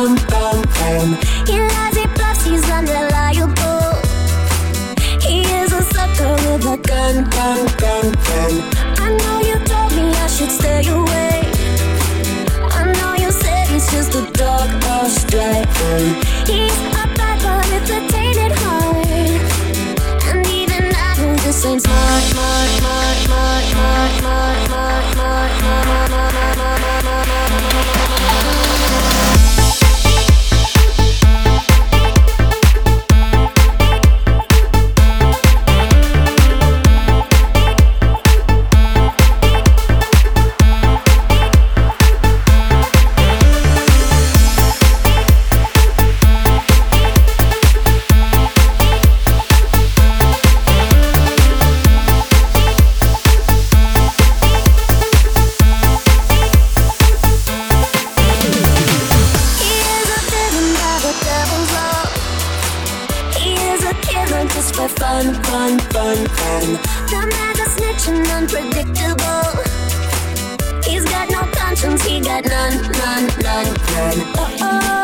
down, down, down. just for fun, fun, fun, fun. The man's a snitch and unpredictable. He's got no conscience, he got none, none, none, none. Oh, oh.